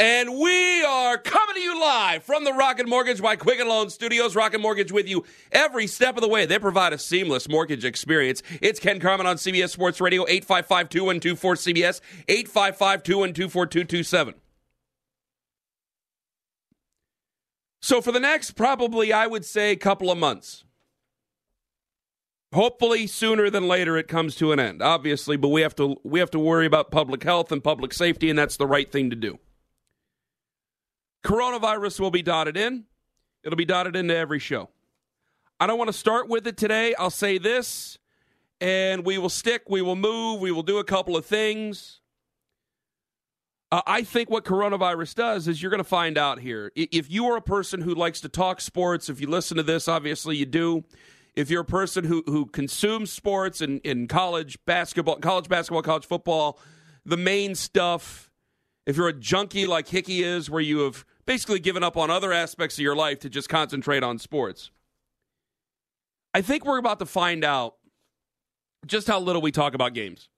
And we are coming to you live from the Rocket Mortgage by Quicken Loan Studios. Rocket Mortgage with you every step of the way. They provide a seamless mortgage experience. It's Ken Carman on CBS Sports Radio, 855 2124 CBS, 855 2124 227. So for the next, probably, I would say, couple of months, hopefully sooner than later it comes to an end obviously but we have to we have to worry about public health and public safety and that's the right thing to do coronavirus will be dotted in. It'll be dotted into every show. I don't want to start with it today. I'll say this and we will stick we will move we will do a couple of things. Uh, I think what coronavirus does is you're going to find out here. If you are a person who likes to talk sports, if you listen to this, obviously you do. If you're a person who, who consumes sports in, in college basketball, college basketball, college football, the main stuff, if you're a junkie like Hickey is, where you have basically given up on other aspects of your life to just concentrate on sports, I think we're about to find out just how little we talk about games.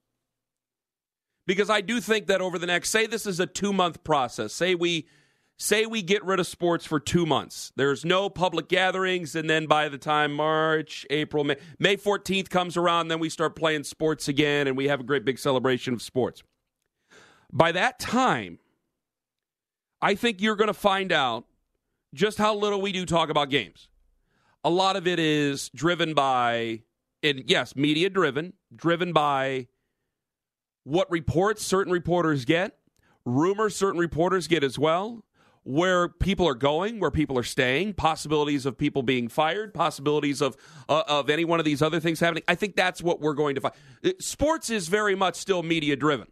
Because I do think that over the next, say this is a two month process, say we say we get rid of sports for two months. There's no public gatherings, and then by the time March, April, May, May 14th comes around, then we start playing sports again, and we have a great big celebration of sports. By that time, I think you're going to find out just how little we do talk about games. A lot of it is driven by, and yes, media driven, driven by what reports certain reporters get, rumors certain reporters get as well where people are going, where people are staying, possibilities of people being fired, possibilities of uh, of any one of these other things happening. I think that's what we're going to find. Sports is very much still media driven.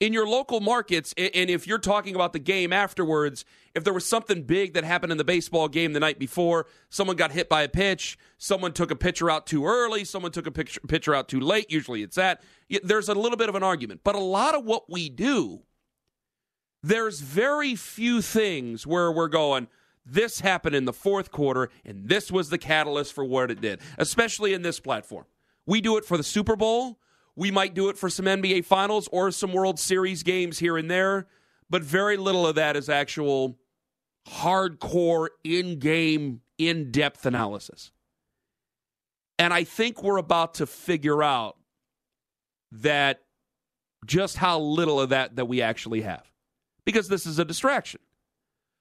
In your local markets, and if you're talking about the game afterwards, if there was something big that happened in the baseball game the night before, someone got hit by a pitch, someone took a pitcher out too early, someone took a pitcher, out too late, usually it's that, there's a little bit of an argument. But a lot of what we do there's very few things where we're going, this happened in the fourth quarter, and this was the catalyst for what it did, especially in this platform. We do it for the Super Bowl. We might do it for some NBA Finals or some World Series games here and there, but very little of that is actual hardcore, in game, in depth analysis. And I think we're about to figure out that just how little of that that we actually have because this is a distraction.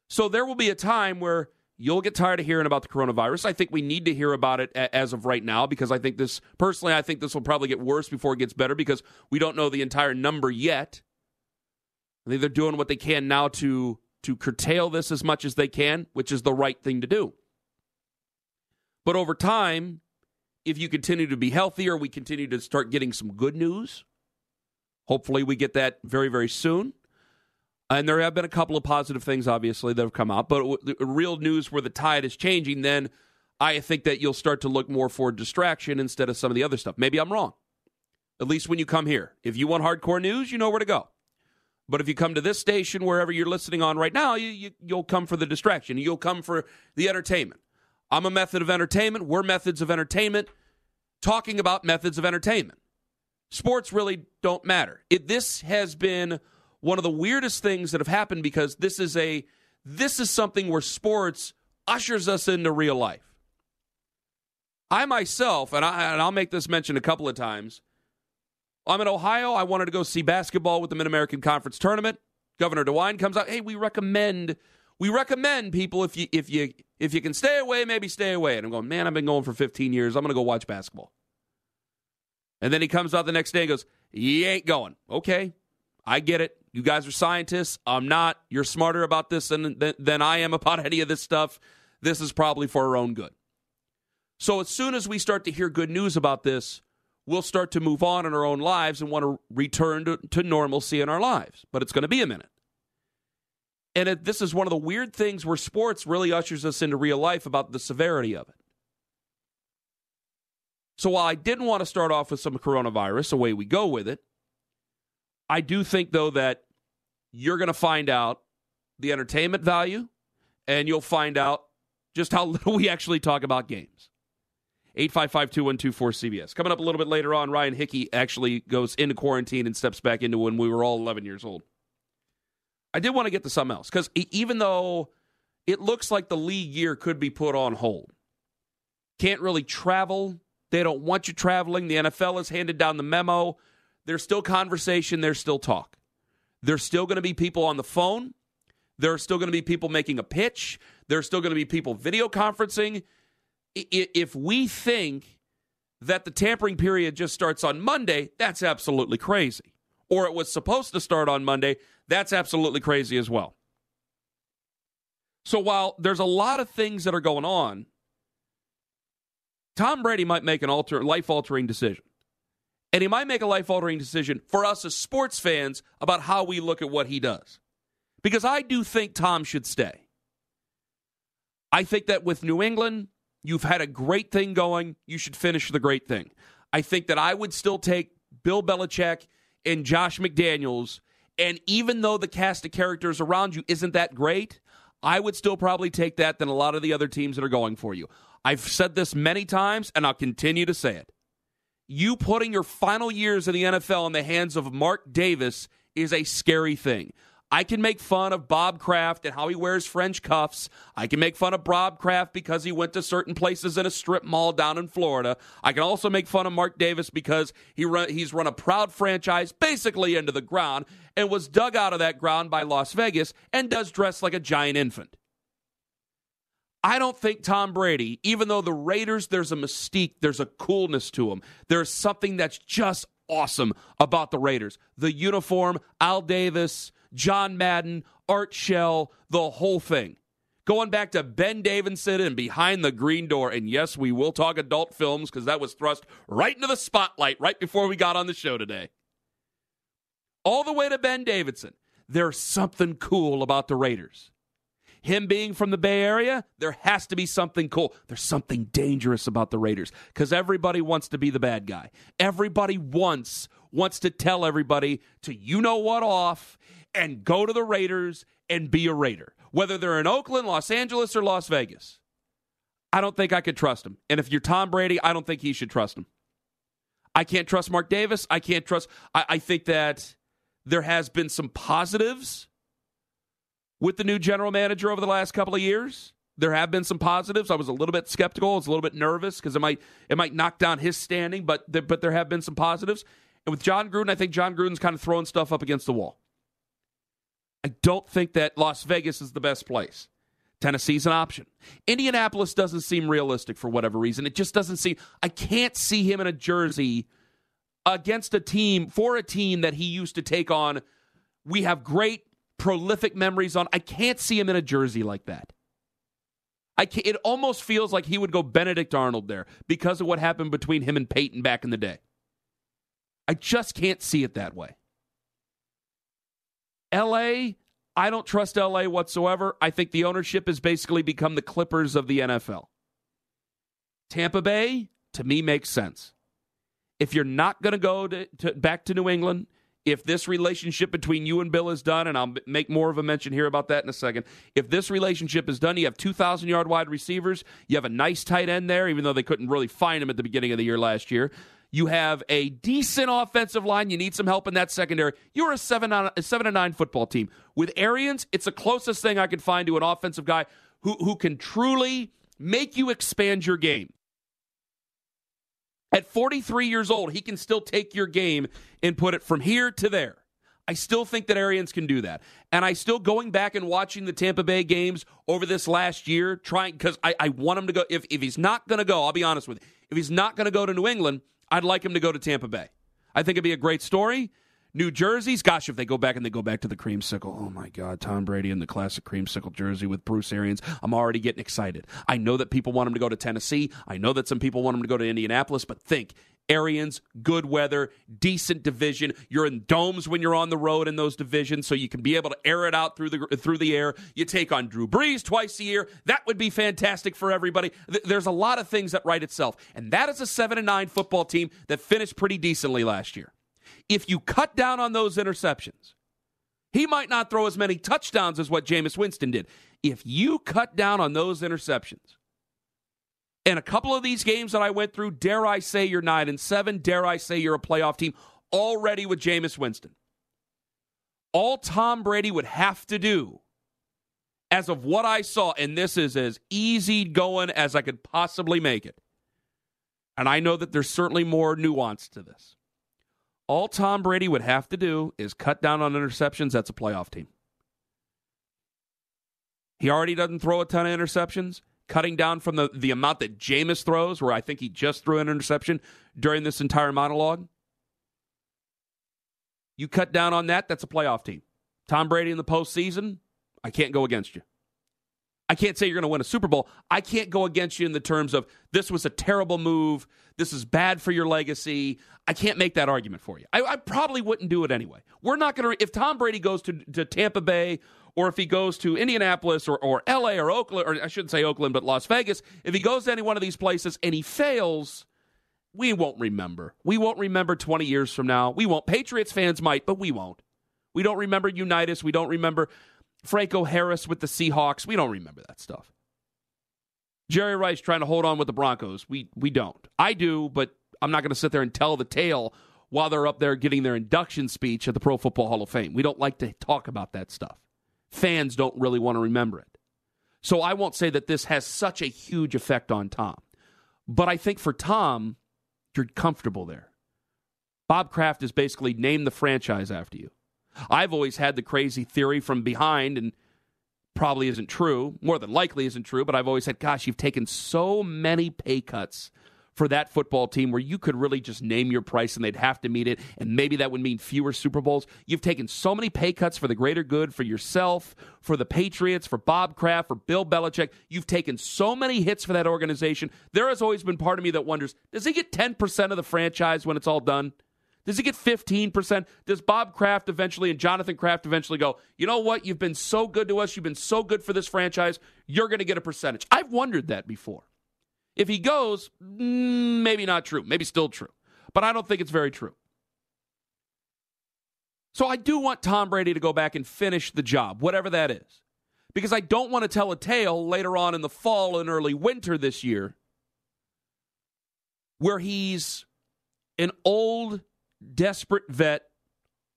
So there will be a time where you'll get tired of hearing about the coronavirus. I think we need to hear about it as of right now because I think this, personally, I think this will probably get worse before it gets better because we don't know the entire number yet. I think they're doing what they can now to to curtail this as much as they can, which is the right thing to do. But over time, if you continue to be healthier, we continue to start getting some good news. Hopefully, we get that very, very soon. And there have been a couple of positive things, obviously, that have come out. But the real news where the tide is changing, then I think that you'll start to look more for distraction instead of some of the other stuff. Maybe I'm wrong. At least when you come here. If you want hardcore news, you know where to go. But if you come to this station, wherever you're listening on right now, you, you, you'll come for the distraction. You'll come for the entertainment. I'm a method of entertainment. We're methods of entertainment. Talking about methods of entertainment. Sports really don't matter. It, this has been one of the weirdest things that have happened because this is a this is something where sports ushers us into real life. I myself, and, I, and I'll make this mention a couple of times. I'm in Ohio. I wanted to go see basketball with the Mid American Conference tournament. Governor DeWine comes out. Hey, we recommend we recommend people if you if you if you can stay away, maybe stay away. And I'm going, man, I've been going for 15 years. I'm going to go watch basketball. And then he comes out the next day and goes, you ain't going. Okay, I get it. You guys are scientists. I'm not. You're smarter about this than, than, than I am about any of this stuff. This is probably for our own good. So as soon as we start to hear good news about this, we'll start to move on in our own lives and want to return to, to normalcy in our lives. But it's going to be a minute. And it, this is one of the weird things where sports really ushers us into real life about the severity of it. So while I didn't want to start off with some coronavirus, away we go with it. I do think, though, that you're going to find out the entertainment value and you'll find out just how little we actually talk about games. 855 2124 CBS. Coming up a little bit later on, Ryan Hickey actually goes into quarantine and steps back into when we were all 11 years old. I did want to get to something else because even though it looks like the league year could be put on hold, can't really travel. They don't want you traveling. The NFL has handed down the memo. There's still conversation, there's still talk. There's still going to be people on the phone. There are still going to be people making a pitch. There's still going to be people video conferencing. If we think that the tampering period just starts on Monday, that's absolutely crazy. Or it was supposed to start on Monday, that's absolutely crazy as well. So while there's a lot of things that are going on, Tom Brady might make an alter, life altering decision. And he might make a life altering decision for us as sports fans about how we look at what he does. Because I do think Tom should stay. I think that with New England, you've had a great thing going. You should finish the great thing. I think that I would still take Bill Belichick and Josh McDaniels. And even though the cast of characters around you isn't that great, I would still probably take that than a lot of the other teams that are going for you. I've said this many times, and I'll continue to say it you putting your final years in the NFL in the hands of Mark Davis is a scary thing. I can make fun of Bob Kraft and how he wears French cuffs. I can make fun of Bob Kraft because he went to certain places in a strip mall down in Florida. I can also make fun of Mark Davis because he run, he's run a proud franchise basically into the ground and was dug out of that ground by Las Vegas and does dress like a giant infant. I don't think Tom Brady, even though the Raiders, there's a mystique, there's a coolness to them. There's something that's just awesome about the Raiders. The uniform, Al Davis, John Madden, Art Shell, the whole thing. Going back to Ben Davidson and Behind the Green Door. And yes, we will talk adult films because that was thrust right into the spotlight right before we got on the show today. All the way to Ben Davidson. There's something cool about the Raiders him being from the Bay Area, there has to be something cool. There's something dangerous about the Raiders because everybody wants to be the bad guy. Everybody wants wants to tell everybody to you know what off and go to the Raiders and be a Raider, whether they're in Oakland, Los Angeles, or Las Vegas. I don't think I could trust him. And if you're Tom Brady, I don't think he should trust him. I can't trust Mark Davis. I can't trust. I, I think that there has been some positives with the new general manager over the last couple of years. There have been some positives. I was a little bit skeptical. I was a little bit nervous because it might it might knock down his standing, but th- but there have been some positives. And with John Gruden, I think John Gruden's kind of throwing stuff up against the wall. I don't think that Las Vegas is the best place. Tennessee's an option. Indianapolis doesn't seem realistic for whatever reason. It just doesn't seem. I can't see him in a jersey against a team for a team that he used to take on. We have great prolific memories on. I can't see him in a jersey like that. I can't. it almost feels like he would go Benedict Arnold there because of what happened between him and Peyton back in the day. I just can't see it that way. LA, I don't trust LA whatsoever. I think the ownership has basically become the Clippers of the NFL. Tampa Bay, to me, makes sense. If you're not going to go to, back to New England, if this relationship between you and Bill is done, and I'll make more of a mention here about that in a second. If this relationship is done, you have 2,000 yard wide receivers. You have a nice tight end there, even though they couldn't really find him at the beginning of the year last year. You have a decent offensive line. You need some help in that secondary. You're a seven on a seven to nine football team with Arians. It's the closest thing I could find to an offensive guy who who can truly make you expand your game. At 43 years old, he can still take your game and put it from here to there. I still think that Arians can do that. And I still going back and watching the Tampa Bay games over this last year, trying because I, I want him to go. If, if he's not going to go, I'll be honest with you. If he's not going to go to New England, I'd like him to go to Tampa Bay. I think it'd be a great story. New jerseys, gosh, if they go back and they go back to the creamsicle, oh my God, Tom Brady in the classic creamsicle jersey with Bruce Arians, I'm already getting excited. I know that people want him to go to Tennessee. I know that some people want him to go to Indianapolis, but think Arians, good weather, decent division. You're in domes when you're on the road in those divisions, so you can be able to air it out through the through the air. You take on Drew Brees twice a year. That would be fantastic for everybody. There's a lot of things that write itself, and that is a seven and nine football team that finished pretty decently last year. If you cut down on those interceptions, he might not throw as many touchdowns as what Jameis Winston did. If you cut down on those interceptions, and a couple of these games that I went through, dare I say you're nine and seven, dare I say you're a playoff team already with Jameis Winston. All Tom Brady would have to do, as of what I saw, and this is as easy going as I could possibly make it. And I know that there's certainly more nuance to this. All Tom Brady would have to do is cut down on interceptions. That's a playoff team. He already doesn't throw a ton of interceptions cutting down from the, the amount that Jameis throws, where I think he just threw an interception during this entire monologue. You cut down on that, that's a playoff team. Tom Brady in the postseason, I can't go against you. I can't say you're going to win a Super Bowl. I can't go against you in the terms of this was a terrible move. This is bad for your legacy. I can't make that argument for you. I, I probably wouldn't do it anyway. We're not going to, if Tom Brady goes to, to Tampa Bay or if he goes to Indianapolis or, or LA or Oakland, or I shouldn't say Oakland, but Las Vegas, if he goes to any one of these places and he fails, we won't remember. We won't remember 20 years from now. We won't. Patriots fans might, but we won't. We don't remember Unitas. We don't remember Franco Harris with the Seahawks. We don't remember that stuff. Jerry Rice trying to hold on with the Broncos. We we don't. I do, but I'm not going to sit there and tell the tale while they're up there getting their induction speech at the Pro Football Hall of Fame. We don't like to talk about that stuff fans don't really want to remember it. So I won't say that this has such a huge effect on Tom. But I think for Tom, you're comfortable there. Bob Kraft has basically named the franchise after you. I've always had the crazy theory from behind, and probably isn't true, more than likely isn't true, but I've always said, gosh, you've taken so many pay cuts for that football team where you could really just name your price and they'd have to meet it, and maybe that would mean fewer Super Bowls. You've taken so many pay cuts for the greater good, for yourself, for the Patriots, for Bob Kraft, for Bill Belichick. You've taken so many hits for that organization. There has always been part of me that wonders does he get 10% of the franchise when it's all done? Does he get 15%? Does Bob Kraft eventually and Jonathan Kraft eventually go, you know what? You've been so good to us. You've been so good for this franchise. You're going to get a percentage. I've wondered that before. If he goes, mm, maybe not true, maybe still true, but I don't think it's very true. So I do want Tom Brady to go back and finish the job, whatever that is, because I don't want to tell a tale later on in the fall and early winter this year where he's an old, desperate vet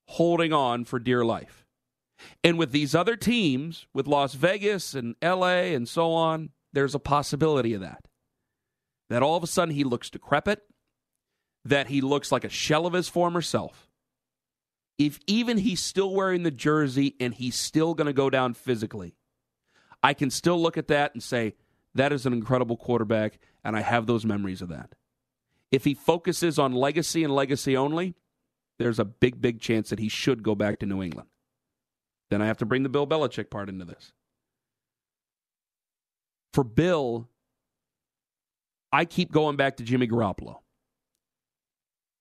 holding on for dear life. And with these other teams, with Las Vegas and LA and so on, there's a possibility of that that all of a sudden he looks decrepit, that he looks like a shell of his former self. If even he's still wearing the jersey and he's still going to go down physically, I can still look at that and say, that is an incredible quarterback, and I have those memories of that. If he focuses on legacy and legacy only, there's a big, big chance that he should go back to New England. Then I have to bring the Bill Belichick part into this. For Bill, I keep going back to Jimmy Garoppolo.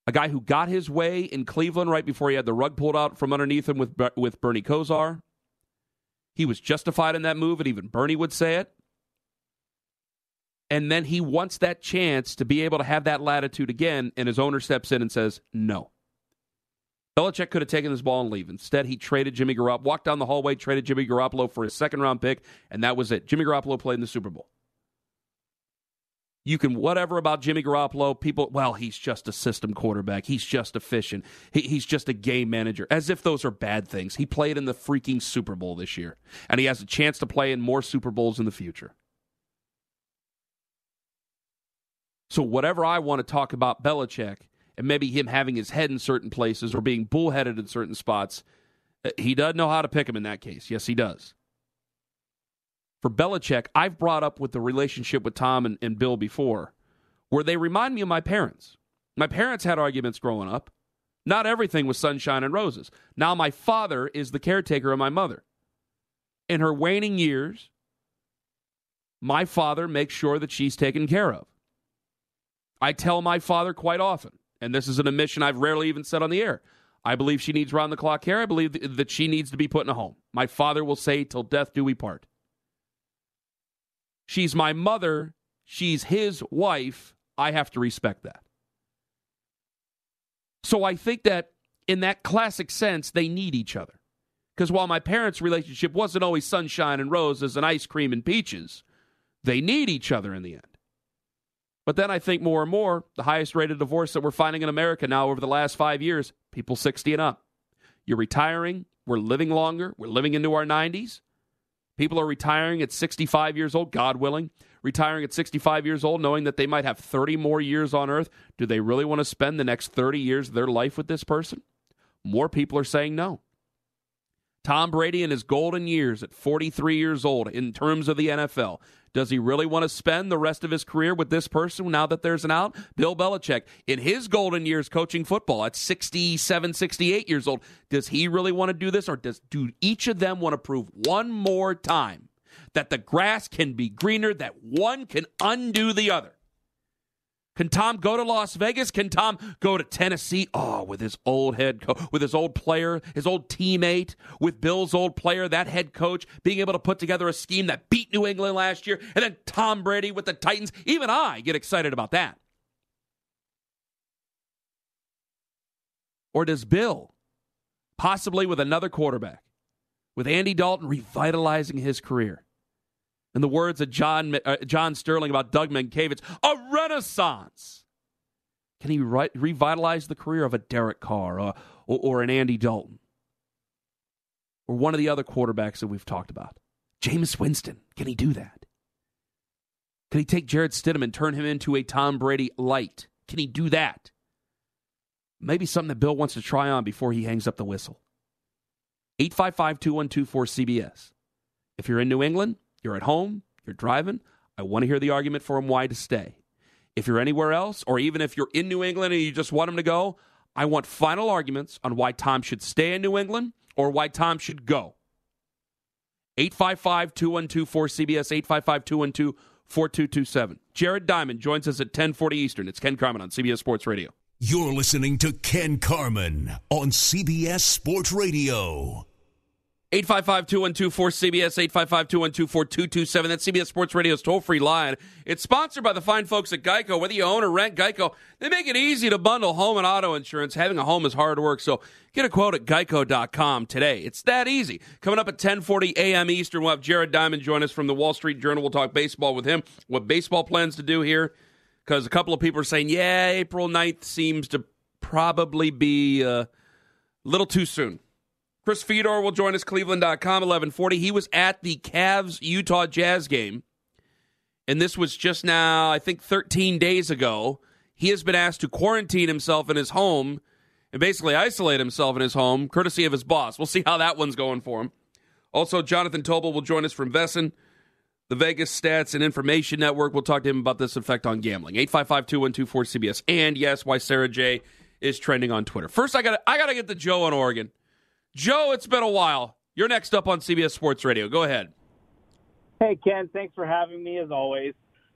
A guy who got his way in Cleveland right before he had the rug pulled out from underneath him with, with Bernie Kosar. He was justified in that move, and even Bernie would say it. And then he wants that chance to be able to have that latitude again, and his owner steps in and says, no. Belichick could have taken this ball and leave. Instead, he traded Jimmy Garoppolo, walked down the hallway, traded Jimmy Garoppolo for his second round pick, and that was it. Jimmy Garoppolo played in the Super Bowl. You can whatever about Jimmy Garoppolo. People, well, he's just a system quarterback. He's just efficient. He, he's just a game manager. As if those are bad things. He played in the freaking Super Bowl this year, and he has a chance to play in more Super Bowls in the future. So whatever I want to talk about Belichick and maybe him having his head in certain places or being bullheaded in certain spots, uh, he does know how to pick him in that case. Yes, he does for Belichick, I've brought up with the relationship with Tom and, and Bill before, where they remind me of my parents. My parents had arguments growing up. Not everything was sunshine and roses. Now my father is the caretaker of my mother. In her waning years, my father makes sure that she's taken care of. I tell my father quite often, and this is an admission I've rarely even said on the air. I believe she needs round the clock care. I believe that she needs to be put in a home. My father will say, Till death do we part. She's my mother. She's his wife. I have to respect that. So I think that in that classic sense, they need each other. Because while my parents' relationship wasn't always sunshine and roses and ice cream and peaches, they need each other in the end. But then I think more and more, the highest rate of divorce that we're finding in America now over the last five years, people 60 and up. You're retiring. We're living longer. We're living into our 90s. People are retiring at 65 years old, God willing. Retiring at 65 years old, knowing that they might have 30 more years on earth. Do they really want to spend the next 30 years of their life with this person? More people are saying no. Tom Brady in his golden years at 43 years old in terms of the NFL does he really want to spend the rest of his career with this person now that there's an out? Bill Belichick, in his golden years coaching football at 67, 68 years old, does he really want to do this? Or does do each of them want to prove one more time that the grass can be greener, that one can undo the other? Can Tom go to Las Vegas? Can Tom go to Tennessee? Oh, with his old head coach, with his old player, his old teammate, with Bill's old player, that head coach, being able to put together a scheme that beat New England last year, and then Tom Brady with the Titans. Even I get excited about that. Or does Bill, possibly with another quarterback, with Andy Dalton revitalizing his career? In the words of John, uh, John Sterling about Doug Mientkiewicz, a renaissance. Can he re- revitalize the career of a Derek Carr or, or, or an Andy Dalton? Or one of the other quarterbacks that we've talked about? Jameis Winston. Can he do that? Can he take Jarrett Stidham and turn him into a Tom Brady light? Can he do that? Maybe something that Bill wants to try on before he hangs up the whistle. 855 212 cbs If you're in New England, you're at home, you're driving. I want to hear the argument for him why to stay. If you're anywhere else, or even if you're in New England and you just want him to go, I want final arguments on why Tom should stay in New England or why Tom should go. 855 212 4CBS, 855 212 4227. Jared Diamond joins us at 1040 Eastern. It's Ken Carman on CBS Sports Radio. You're listening to Ken Carman on CBS Sports Radio. 855 212 cbs 855 212 4227. That's CBS Sports Radio's toll free line. It's sponsored by the fine folks at Geico. Whether you own or rent Geico, they make it easy to bundle home and auto insurance. Having a home is hard work, so get a quote at geico.com today. It's that easy. Coming up at 1040 a.m. Eastern, we'll have Jared Diamond join us from the Wall Street Journal. We'll talk baseball with him, what baseball plans to do here, because a couple of people are saying, yeah, April 9th seems to probably be a little too soon. Chris Fedor will join us, cleveland.com, 1140. He was at the Cavs Utah Jazz game, and this was just now, I think, 13 days ago. He has been asked to quarantine himself in his home and basically isolate himself in his home, courtesy of his boss. We'll see how that one's going for him. Also, Jonathan Tobel will join us from VSiN, the Vegas Stats and Information Network. We'll talk to him about this effect on gambling. 855 212 cbs And yes, why Sarah J is trending on Twitter. First, I got I got to get the Joe in Oregon. Joe, it's been a while. You're next up on CBS Sports Radio. Go ahead. Hey, Ken. Thanks for having me as always.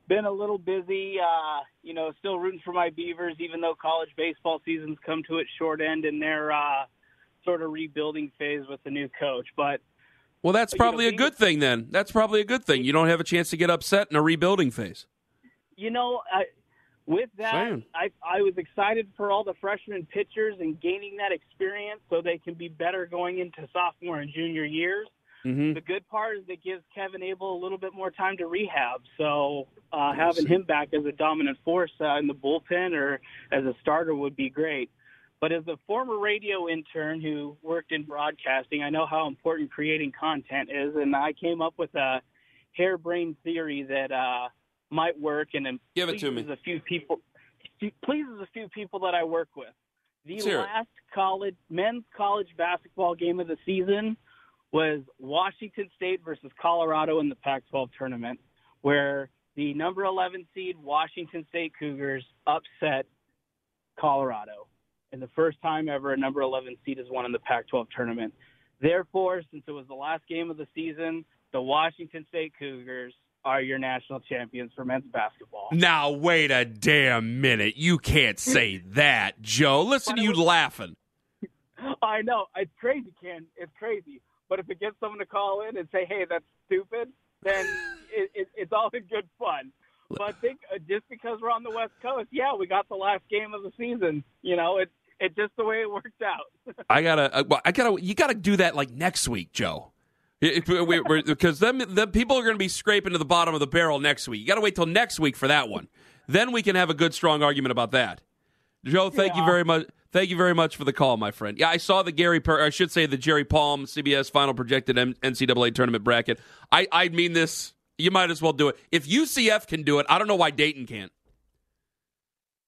Been a little busy, uh, you know, still rooting for my Beavers, even though college baseball season's come to its short end in their uh, sort of rebuilding phase with the new coach. But well, that's probably you know, a good thing then. That's probably a good thing. You don't have a chance to get upset in a rebuilding phase. You know, I, with that, I, I was excited for all the freshman pitchers and gaining that experience so they can be better going into sophomore and junior years. Mm-hmm. The good part is it gives Kevin Abel a little bit more time to rehab. So uh, having him back as a dominant force uh, in the bullpen or as a starter would be great. But as a former radio intern who worked in broadcasting, I know how important creating content is, and I came up with a harebrained theory that uh, – might work and give it to me. A few people pleases a few people that I work with. The last college men's college basketball game of the season was Washington State versus Colorado in the Pac-12 tournament, where the number 11 seed Washington State Cougars upset Colorado. and the first time ever a number 11 seed is won in the Pac-12 tournament. Therefore, since it was the last game of the season, the Washington State Cougars are your national champions for men's basketball. Now, wait a damn minute. You can't say that, Joe. Listen to you laughing. I know. It's crazy, Ken. It's crazy. But if it gets someone to call in and say, hey, that's stupid, then it, it, it's all in good fun. But I think uh, just because we're on the West Coast, yeah, we got the last game of the season. You know, it's it's just the way it worked out. I gotta, uh, I gotta, you gotta do that like next week, Joe. Because then, then people are going to be scraping to the bottom of the barrel next week. You got to wait till next week for that one. Then we can have a good, strong argument about that. Joe, thank yeah. you very much. Thank you very much for the call, my friend. Yeah, I saw the Gary, per- I should say the Jerry Palm CBS final projected NCAA tournament bracket. I, I mean this. You might as well do it. If UCF can do it, I don't know why Dayton can't.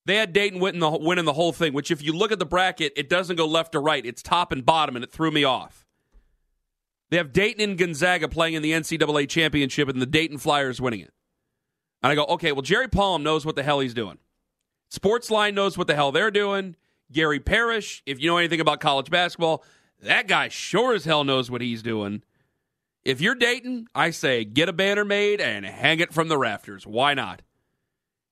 They had Dayton winning the, winning the whole thing, which if you look at the bracket, it doesn't go left or right. It's top and bottom, and it threw me off. They have Dayton and Gonzaga playing in the NCAA championship, and the Dayton Flyers winning it. And I go, okay, well, Jerry Palm knows what the hell he's doing. Sportsline knows what the hell they're doing. Gary Parrish, if you know anything about college basketball, that guy sure as hell knows what he's doing. If you're Dayton, I say get a banner made and hang it from the rafters. Why not?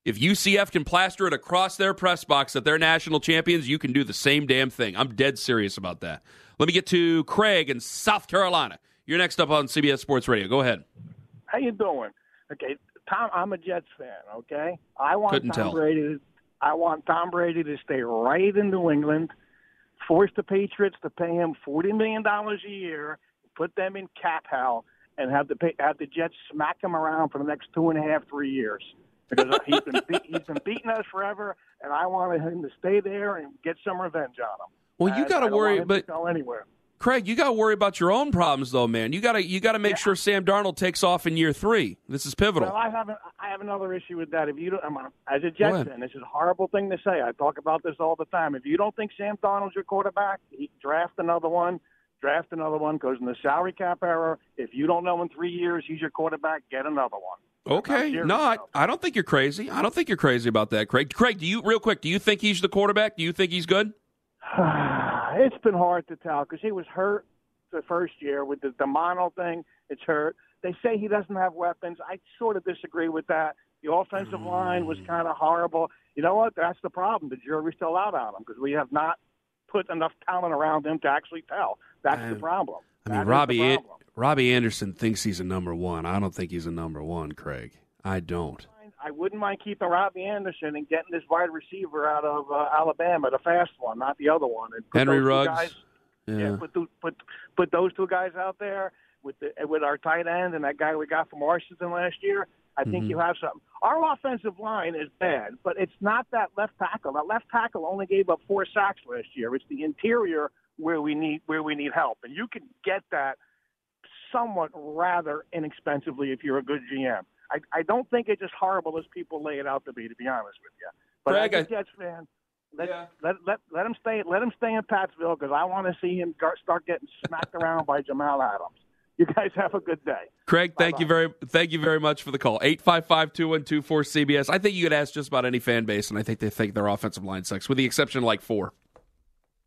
If UCF can plaster it across their press box that they're national champions, you can do the same damn thing. I'm dead serious about that. Let me get to Craig in South Carolina. You're next up on CBS Sports Radio. Go ahead. How you doing? Okay, Tom. I'm a Jets fan. Okay, I want Couldn't Tom tell. Brady. To, I want Tom Brady to stay right in New England. Force the Patriots to pay him forty million dollars a year. Put them in cap hell and have the have the Jets smack him around for the next two and a half, three years because uh, he's been he's been beating us forever, and I wanted him to stay there and get some revenge on him. Well, you got to worry, but anywhere. Craig, you got to worry about your own problems, though, man. You got to you got to make yeah. sure Sam Darnold takes off in year three. This is pivotal. Well, I have an, I have another issue with that. If you don't, I'm a, as a Jets fan, this is a horrible thing to say. I talk about this all the time. If you don't think Sam Darnold's your quarterback, draft another one. Draft another one because in the salary cap era, if you don't know in three years he's your quarterback, get another one. Okay, no, I, I don't think you're crazy. I don't think you're crazy about that, Craig. Craig, do you real quick? Do you think he's the quarterback? Do you think he's good? it's been hard to tell because he was hurt the first year with the, the mono thing. It's hurt. They say he doesn't have weapons. I sort of disagree with that. The offensive line was mm. kind of horrible. You know what? That's the problem. The jury's still out on him because we have not put enough talent around him to actually tell. That's the problem. I mean, that Robbie Robbie Anderson thinks he's a number one. I don't think he's a number one, Craig. I don't. I wouldn't mind keeping Robbie Anderson and getting this wide receiver out of uh, Alabama, the fast one, not the other one. And Henry Ruggs. Guys, yeah. yeah, put, the, put put those two guys out there with the, with our tight end and that guy we got from Washington last year. I think mm-hmm. you have something. Our offensive line is bad, but it's not that left tackle. That left tackle only gave up four sacks last year. It's the interior where we need where we need help, and you can get that somewhat rather inexpensively if you're a good GM. I, I don't think it's as horrible as people lay it out to be. To be honest with you, but Greg, as a Jets fan, let, yeah. let, let, let him stay. Let him stay in Pattsville because I want to see him start getting smacked around by Jamal Adams. You guys have a good day. Craig, thank Bye-bye. you very thank you very much for the call. 855-2124 CBS. I think you could ask just about any fan base and I think they think their offensive line sucks with the exception of like four.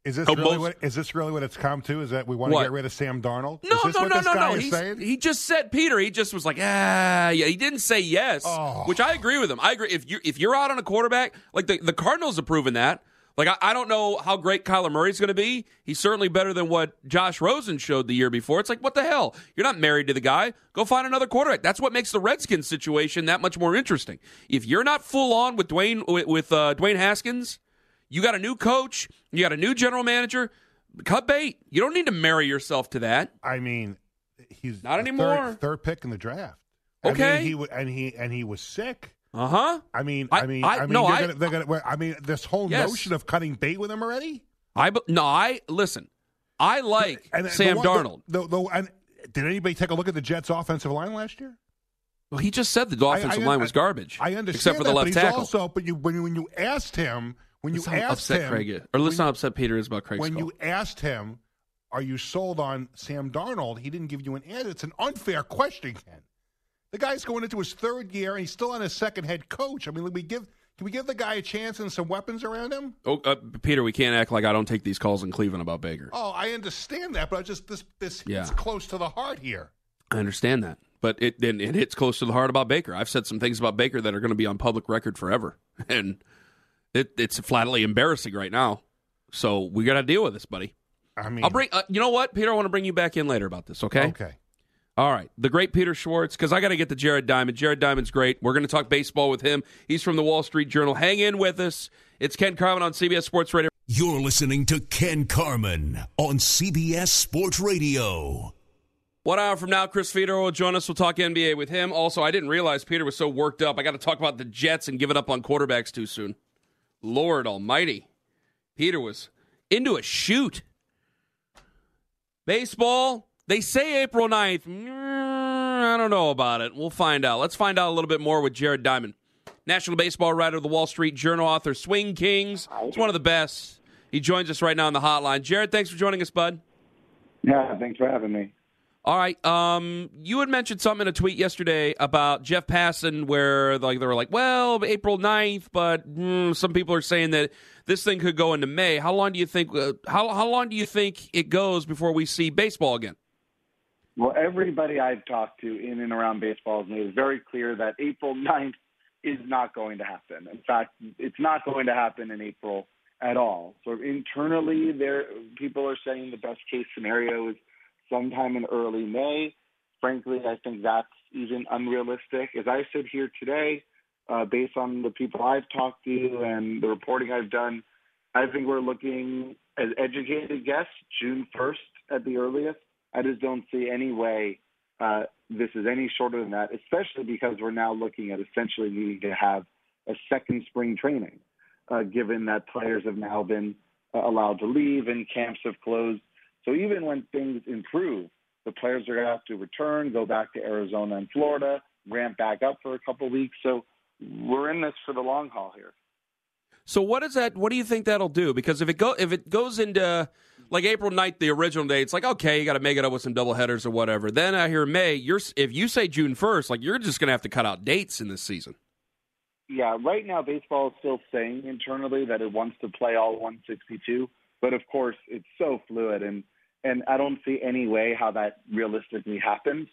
Is this really most- what? Is this really what it's come to? Is that we want to get rid of Sam Darnold? No, is this no, what no, no, no. he just said Peter. He just was like, ah, yeah. He didn't say yes, Oh. which I agree with him. I agree. If you if you're out on a quarterback, like the the Cardinals have proven that. Like I, I don't know how great Kyler Murray's going to be. He's certainly better than what Josh Rosen showed the year before. It's like what the hell? You're not married to the guy. Go find another quarterback. That's what makes the Redskins situation that much more interesting. If you're not full on with Dwayne with, with uh, Dwayne Haskins, you got a new coach. You got a new general manager. Cut bait. You don't need to marry yourself to that. I mean, he's Not anymore. Third, third pick in the draft. I Okay. mean, he and he and he was sick. Uh huh. I mean, I- I, mean, I- I, mean, no, I- gonna, they're gonna, I mean, this whole Yes. notion of cutting bait with him already. I no, I listen. I like And Sam one- Darnold. The, the, did anybody take a look at the Jets' offensive line last year? well, he just said the offensive I- line was garbage. I understand except for that, the left he's tackle. Also, but you when, when you asked him, when you Let's asked upset him, Craig, is- or let's not upset Peter is about Craig's when call. you asked him, "Are you sold on Sam Darnold?" He didn't give you an answer. It's an unfair question, Ken. The guy's going into his third year, and he's still on his second head coach. I mean, we give Can we give the guy a chance and some weapons around him? Oh, uh, Peter, we can't act like I don't take these calls in Cleveland about Baker. Oh, I understand that, but I just this this Yeah. hits close to the heart here. I understand that, but it then it hits close to the heart about Baker. I've said some things about Baker that are going to be on public record forever, and it, it's flatly embarrassing right now. So we got to deal with this, buddy. I mean, I'll bring. Uh, you know what, Peter? I want to bring you back in later about this. Okay. Okay. All right. The great Peter Schwartz, because I got to get to Jared Diamond. Jared Diamond's great. We're going to talk baseball with him. He's from the Wall Street Journal. Hang in with us. It's Ken Carman on CBS Sports Radio. You're listening to Ken Carman on CBS Sports Radio. One hour from now, Chris Fedor will join us. We'll talk NBA with him. Also, I didn't realize Peter was so worked up. I got to talk about the Jets and give it up on quarterbacks too soon. Lord Almighty. Peter was into a shoot. Baseball, they say April 9th. Mm, I don't know about it. We'll find out. Let's find out a little bit more with Jared Diamond. National baseball writer of the Wall Street Journal, author Swing Kings. He's one of the best. He joins us right now on the hotline. Jared, thanks for joining us, bud. Yeah, thanks for having me. All right. Um, you had mentioned something in a tweet yesterday about Jeff Passan, where like they were like, "Well, April 9th, but mm, some people are saying that this thing could go into May." How long do you think? Uh, how how long do you think it goes before we see baseball again? Well, everybody I've talked to in and around baseball has made it very clear that April 9th is not going to happen. In fact, it's not going to happen in April at all. So internally, there people are saying the best case scenario is sometime in early May. Frankly, I think that's even unrealistic. As I sit here today, uh, based on the people I've talked to and the reporting I've done, I think we're looking as educated guess June 1st at the earliest. I just don't see any way uh, this is any shorter than that, especially because we're now looking at essentially needing to have a second spring training, uh, given that players have now been uh, allowed to leave and camps have closed. So even when things improve, the players are going to have to return, go back to Arizona and Florida, ramp back up for a couple of weeks. So we're in this for the long haul here. So what is that? What do you think that'll do? Because if it go if it goes into like April 9th, the original date, it's like okay, you got to make it up with some double headers or whatever. Then I hear May. You're if you say June 1st, like you're just going to have to cut out dates in this season. Yeah, right now baseball is still saying internally that it wants to play all 162, but of course it's so fluid and and I don't see any way how that realistically happens.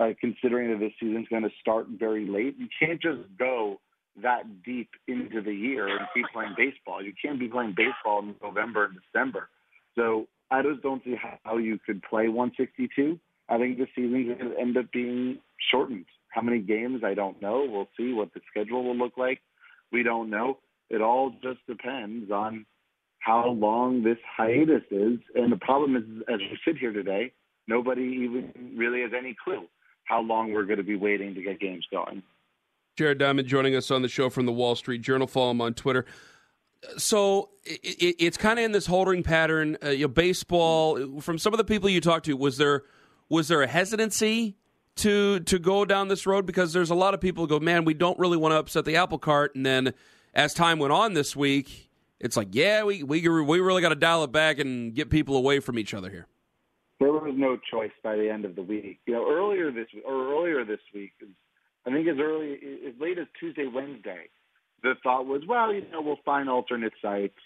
Uh, considering that this season's going to start very late, you can't just go that deep into the year and keep playing baseball. You can't be playing baseball in November and December. So I just don't see how you could play 162. I think the season's going to end up being shortened. How many games? I don't know. We'll see what the schedule will look like. We don't know. It all just depends on how long this hiatus is. And the problem is, as we sit here today, nobody even really has any clue how long we're going to be waiting to get games going. Jared Diamond joining us on the show from the Wall Street Journal. Follow him on Twitter. So it, it, it's kind of in this holding pattern. Uh, you know, baseball. From some of the people you talked to, was there was there a hesitancy to to go down this road? Because there's a lot of people go, man, we don't really want to upset the apple cart. And then as time went on this week, it's like, yeah, we we we really got to dial it back and get people away from each other here. There was no choice by the end of the week. You know, earlier this or earlier this week, I think as early as late as Tuesday, Wednesday, the thought was, well, you know, we'll find alternate sites.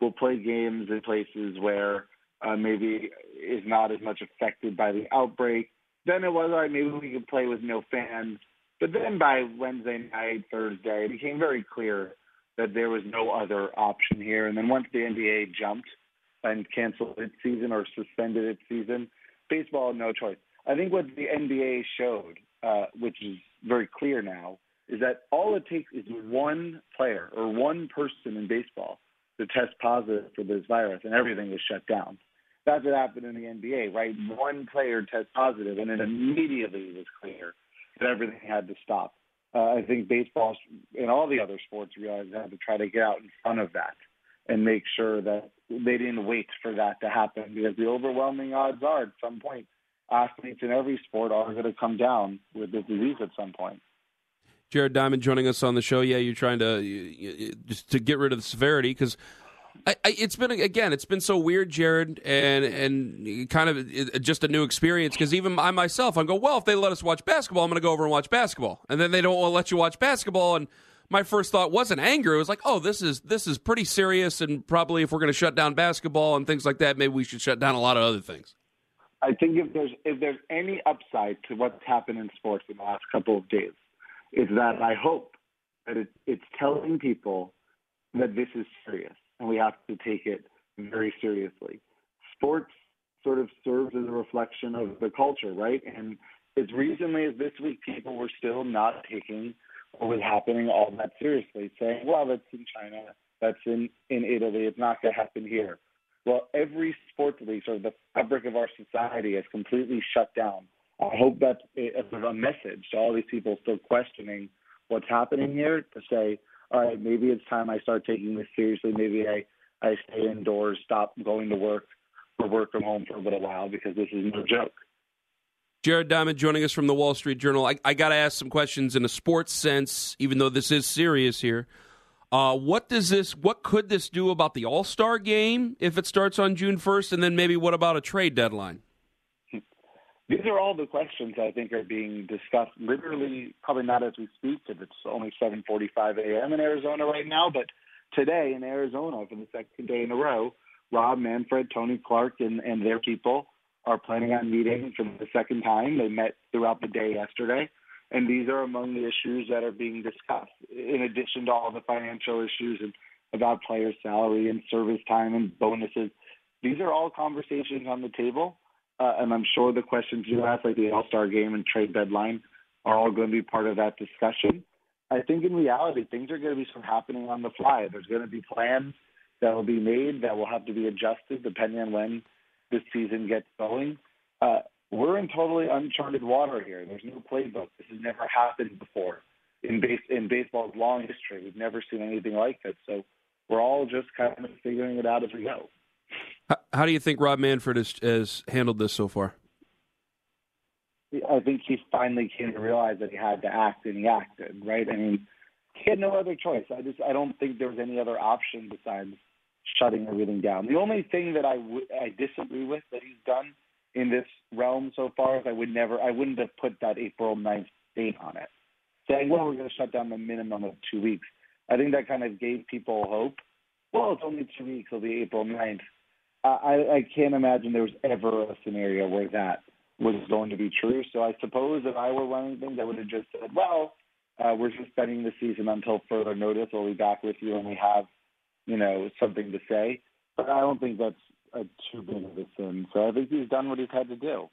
We'll play games in places where uh, maybe is not as much affected by the outbreak. Then it was, all right, maybe we could play with no fans. But then by Wednesday night, Thursday, it became very clear that there was no other option here. And then once the NBA jumped and canceled its season or suspended its season, baseball had no choice. I think what the NBA showed, uh, which is very clear now, is that all it takes is one player or one person in baseball to test positive for this virus, and everything is shut down. That's what happened in the NBA, right? One player test positive, and it immediately was clear that everything had to stop. Uh, I think baseball and all the other sports realized they had to try to get out in front of that and make sure that they didn't wait for that to happen because the overwhelming odds are at some point athletes in every sport are going to come down with the disease at some point. Jared Diamond joining us on the show. Yeah, you're trying to you, you, just to get rid of the severity because it's been again, it's been so weird, Jared, and and kind of uh, just a new experience. Because even I myself, I go, well, if they let us watch basketball, I'm going to go over and watch basketball, and then they don't want to let you watch basketball, and my first thought wasn't anger. It was like, oh, this is this is pretty serious, and probably if we're going to shut down basketball and things like that, maybe we should shut down a lot of other things. I think if there's if there's any upside to what's happened in sports in the last couple of days, is that I hope that it, it's telling people that this is serious and we have to take it very seriously. Sports sort of serves as a reflection of the culture, right? And as recently as this week, people were still not taking what was happening all that seriously, saying, well, that's in China, that's in, in Italy, it's not going to happen here. Well, every sports league, sort of the fabric of our society, has completely shut down. I hope that's a, a message to all these people still questioning what's happening here to say, all right, maybe it's time I start taking this seriously. Maybe I, I stay indoors, stop going to work, or work from home for a little while because this is no joke. Jared Diamond joining us from the Wall Street Journal. I, I got to ask some questions in a sports sense, even though this is serious here. Uh, what does this? What could this do about the All Star game if it starts on June first? And then maybe what about a trade deadline? These are all the questions I think are being discussed. Literally, probably not as we speak, because it's only 7:45 a.m. in Arizona right now. But today in Arizona, for the second day in a row, Rob Manfred, Tony Clark, and, and their people are planning on meeting for the second time. They met throughout the day yesterday, and these are among the issues that are being discussed, in addition to all the financial issues and about player salary and service time and bonuses. These are all conversations on the table, uh, and I'm sure the questions you ask, like the All Star game and trade deadline, are all going to be part of that discussion. I think in reality, things are going to be sort of happening on the fly. There's going to be plans that will be made that will have to be adjusted depending on when this season gets going. Uh, we're in totally uncharted water here. There's no playbook. This has never happened before in base in baseball's long history. We've never seen anything like this. So we're all just kind of figuring it out as we go. How, how do you think Rob Manfred has, has handled this so far? I think he finally came to realize that he had to act, and he acted. Right? I mean, he had no other choice. I just I don't think there was any other option besides shutting everything down. The only thing that I, w- I disagree with that he's done in this realm so far is I would never, I wouldn't have put that April 9th date on it, saying, well, we're going to shut down the minimum of two weeks. I think that kind of gave people hope. Well, it's only two weeks. It'll be April 9th. I, I can't imagine there was ever a scenario where that was going to be true. So I suppose if I were running things, I would have just said, well, uh, we're suspending the season until further notice. We'll be back with you when we have you know, something to say. But I don't think that's a too big of a sin. So I think he's done what he's had to do.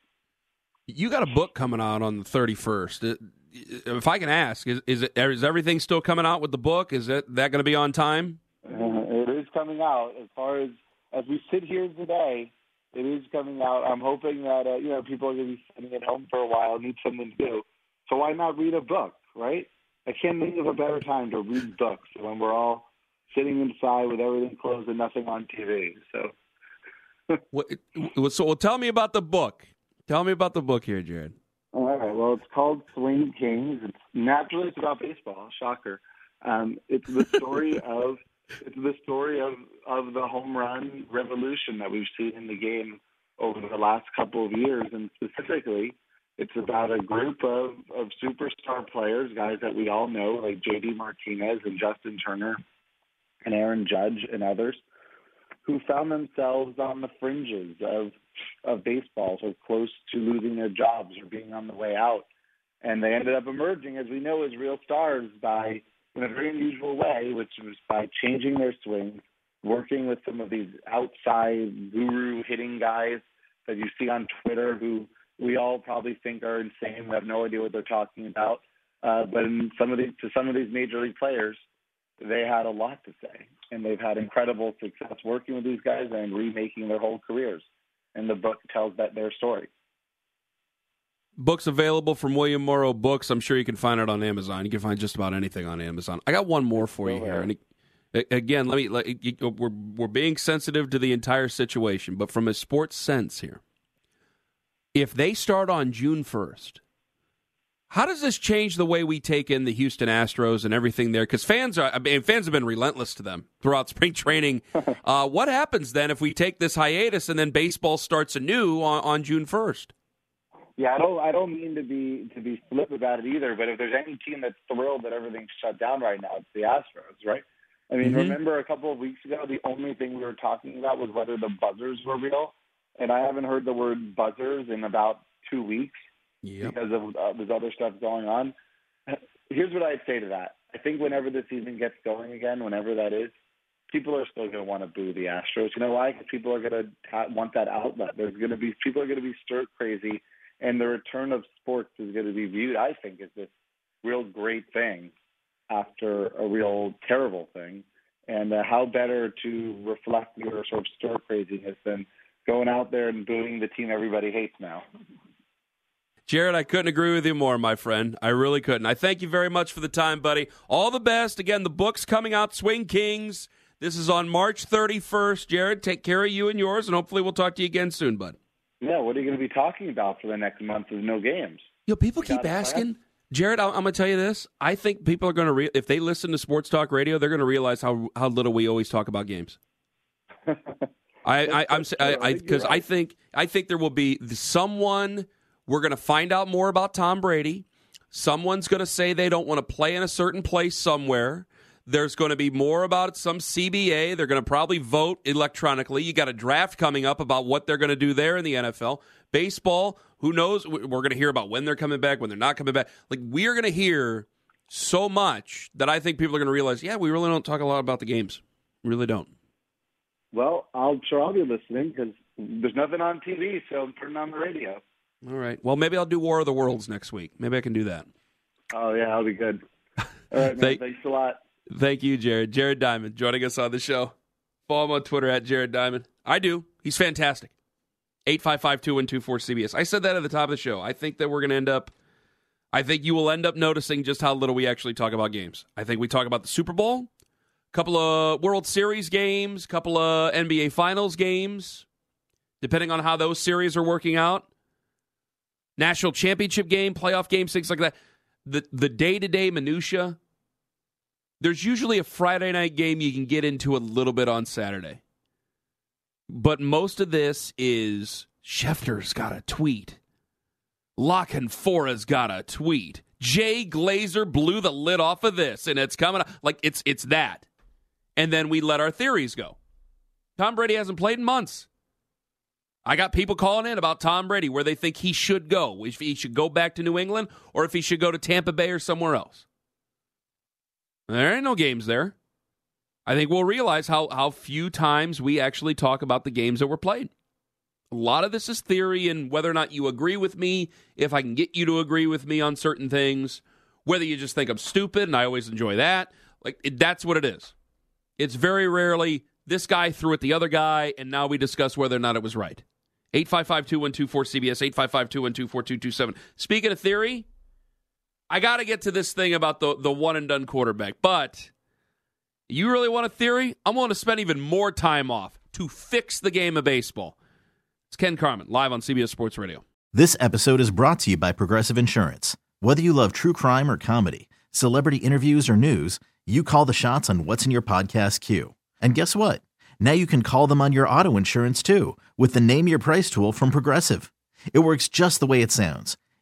You got a book coming out on the 31st. If I can ask, is is, it, is everything still coming out with the book? Is it that going to be on time? Uh, it is coming out. As far as as we sit here today, it is coming out. I'm hoping that uh, you know people are going to be sitting at home for a while, need something to do. So why not read a book, right? I can't think of a better time to read books when we're all sitting inside with everything closed and nothing on TV. So, so well, tell me about the book. Tell me about the book here, Jared. All right. Well, it's called Swing Kings. It's naturally it's about baseball. Shocker. Um, it's the story of it's the story of of the home run revolution that we've seen in the game over the last couple of years, and specifically, it's about a group of of superstar players, guys that we all know, like J.D. Martinez and Justin Turner, and Aaron Judge and others who found themselves on the fringes of of baseball, so close to losing their jobs or being on the way out. And they ended up emerging, as we know, as real stars by in a very unusual way, which was by changing their swings, working with some of these outside guru hitting guys that you see on Twitter who we all probably think are insane. We have no idea what they're talking about. Uh, but in some of these, to some of these major league players, they had a lot to say, and they've had incredible success working with these guys and remaking their whole careers. And the book tells that their story. Books available from William Morrow Books. I'm sure you can find it on Amazon. You can find just about anything on Amazon. I got one more for you here. And again, let me. Let, we're we're being sensitive to the entire situation, but from a sports sense here, if they start on June 1st how does this change the way we take in the Houston Astros and everything there? Because fans are, I mean, fans have been relentless to them throughout spring training. Uh, what happens then if we take this hiatus and then baseball starts anew on, on June first? Yeah, I don't. I don't mean to be to be flip about it either. But if there's any team that's thrilled that everything's shut down right now, it's the Astros, right? I mean, mm-hmm. remember a couple of weeks ago, the only thing we were talking about was whether the buzzers were real, and I haven't heard the word buzzers in about two weeks yep. because of uh, there's other stuff going on. Here's what I'd say to that. I think whenever the season gets going again, whenever that is, people are still going to want to boo the Astros. You know why? Because people are going to want that outlet. There's going to be people are going to be stir crazy, and the return of sports is going to be viewed, I think, as this real great thing after a real terrible thing. And uh, how better to reflect your sort of stir craziness than going out there and booing the team everybody hates now. Jared, I couldn't agree with you more, my friend. I really couldn't. I thank you very much for the time, buddy. All the best. Again, the book's coming out, Swing Kings. This is on March 31st. Jared, take care of you and yours, and hopefully we'll talk to you again soon, bud. Yeah, what are you going to be talking about for the next month with no games? Yo, people keep asking. Jared, I'm going to tell you this. I think people are going to, re- if they listen to Sports Talk Radio, they're going to realize how, how little we always talk about games. I, I, I'm because I, I, I think I think there will be someone we're going to find out more about Tom Brady. Someone's going to say they don't want to play in a certain place somewhere. There's going to be more about some CBA. They're going to probably vote electronically. You got a draft coming up about what they're going to do there in the NFL. Baseball, who knows? We're going to hear about when they're coming back, when they're not coming back. Like, we are going to hear so much that I think people are going to realize, yeah, we really don't talk a lot about the games. We really don't. Well, I'm sure I'll be listening because there's nothing on TV, so I'm turning on the radio. All right. Well, maybe I'll do War of the Worlds next week. Maybe I can do that. Oh yeah, that'll be good. All right, man. Thank, Thanks a lot. Thank you, Jared. Jared Diamond joining us on the show. Follow him on Twitter at Jared Diamond. I do. He's fantastic. 855-2124-CBS. I said that at the top of the show. I think that we're going to end up I think you will end up noticing just how little we actually talk about games. I think we talk about the Super Bowl, a couple of World Series games, a couple of NBA Finals games, depending on how those series are working out national championship game, playoff games, things like that. The the day to day minutia. There's usually a Friday night game you can get into a little bit on Saturday, but most of this is Schefter's got a tweet. La Canfora's got a tweet. Jay Glazer blew the lid off of this, and it's coming up. like it's it's that. And then we let our theories go. Tom Brady hasn't played in months. I got people calling in about Tom Brady where they think he should go. If he should go back to New England or if he should go to Tampa Bay or somewhere else. There ain't no games there. I think we'll realize how, how few times we actually talk about the games that were played. A lot of this is theory and whether or not you agree with me, if I can get you to agree with me on certain things, whether you just think I'm stupid, and I always enjoy that. Like, it, that's what it is. It's very rarely this guy threw at the other guy, and now we discuss whether or not it was right. 855 2124 CBS, 855 212 4227. Speaking of theory, I got to get to this thing about the, the one and done quarterback. But you really want a theory? I'm to spend even more time off to fix the game of baseball. It's Ken Carman live on CBS Sports Radio. This episode is brought to you by Progressive Insurance. Whether you love true crime or comedy, celebrity interviews or news, you call the shots on what's in your podcast queue. And guess what? Now you can call them on your auto insurance too with the Name Your Price tool from Progressive. It works just the way it sounds.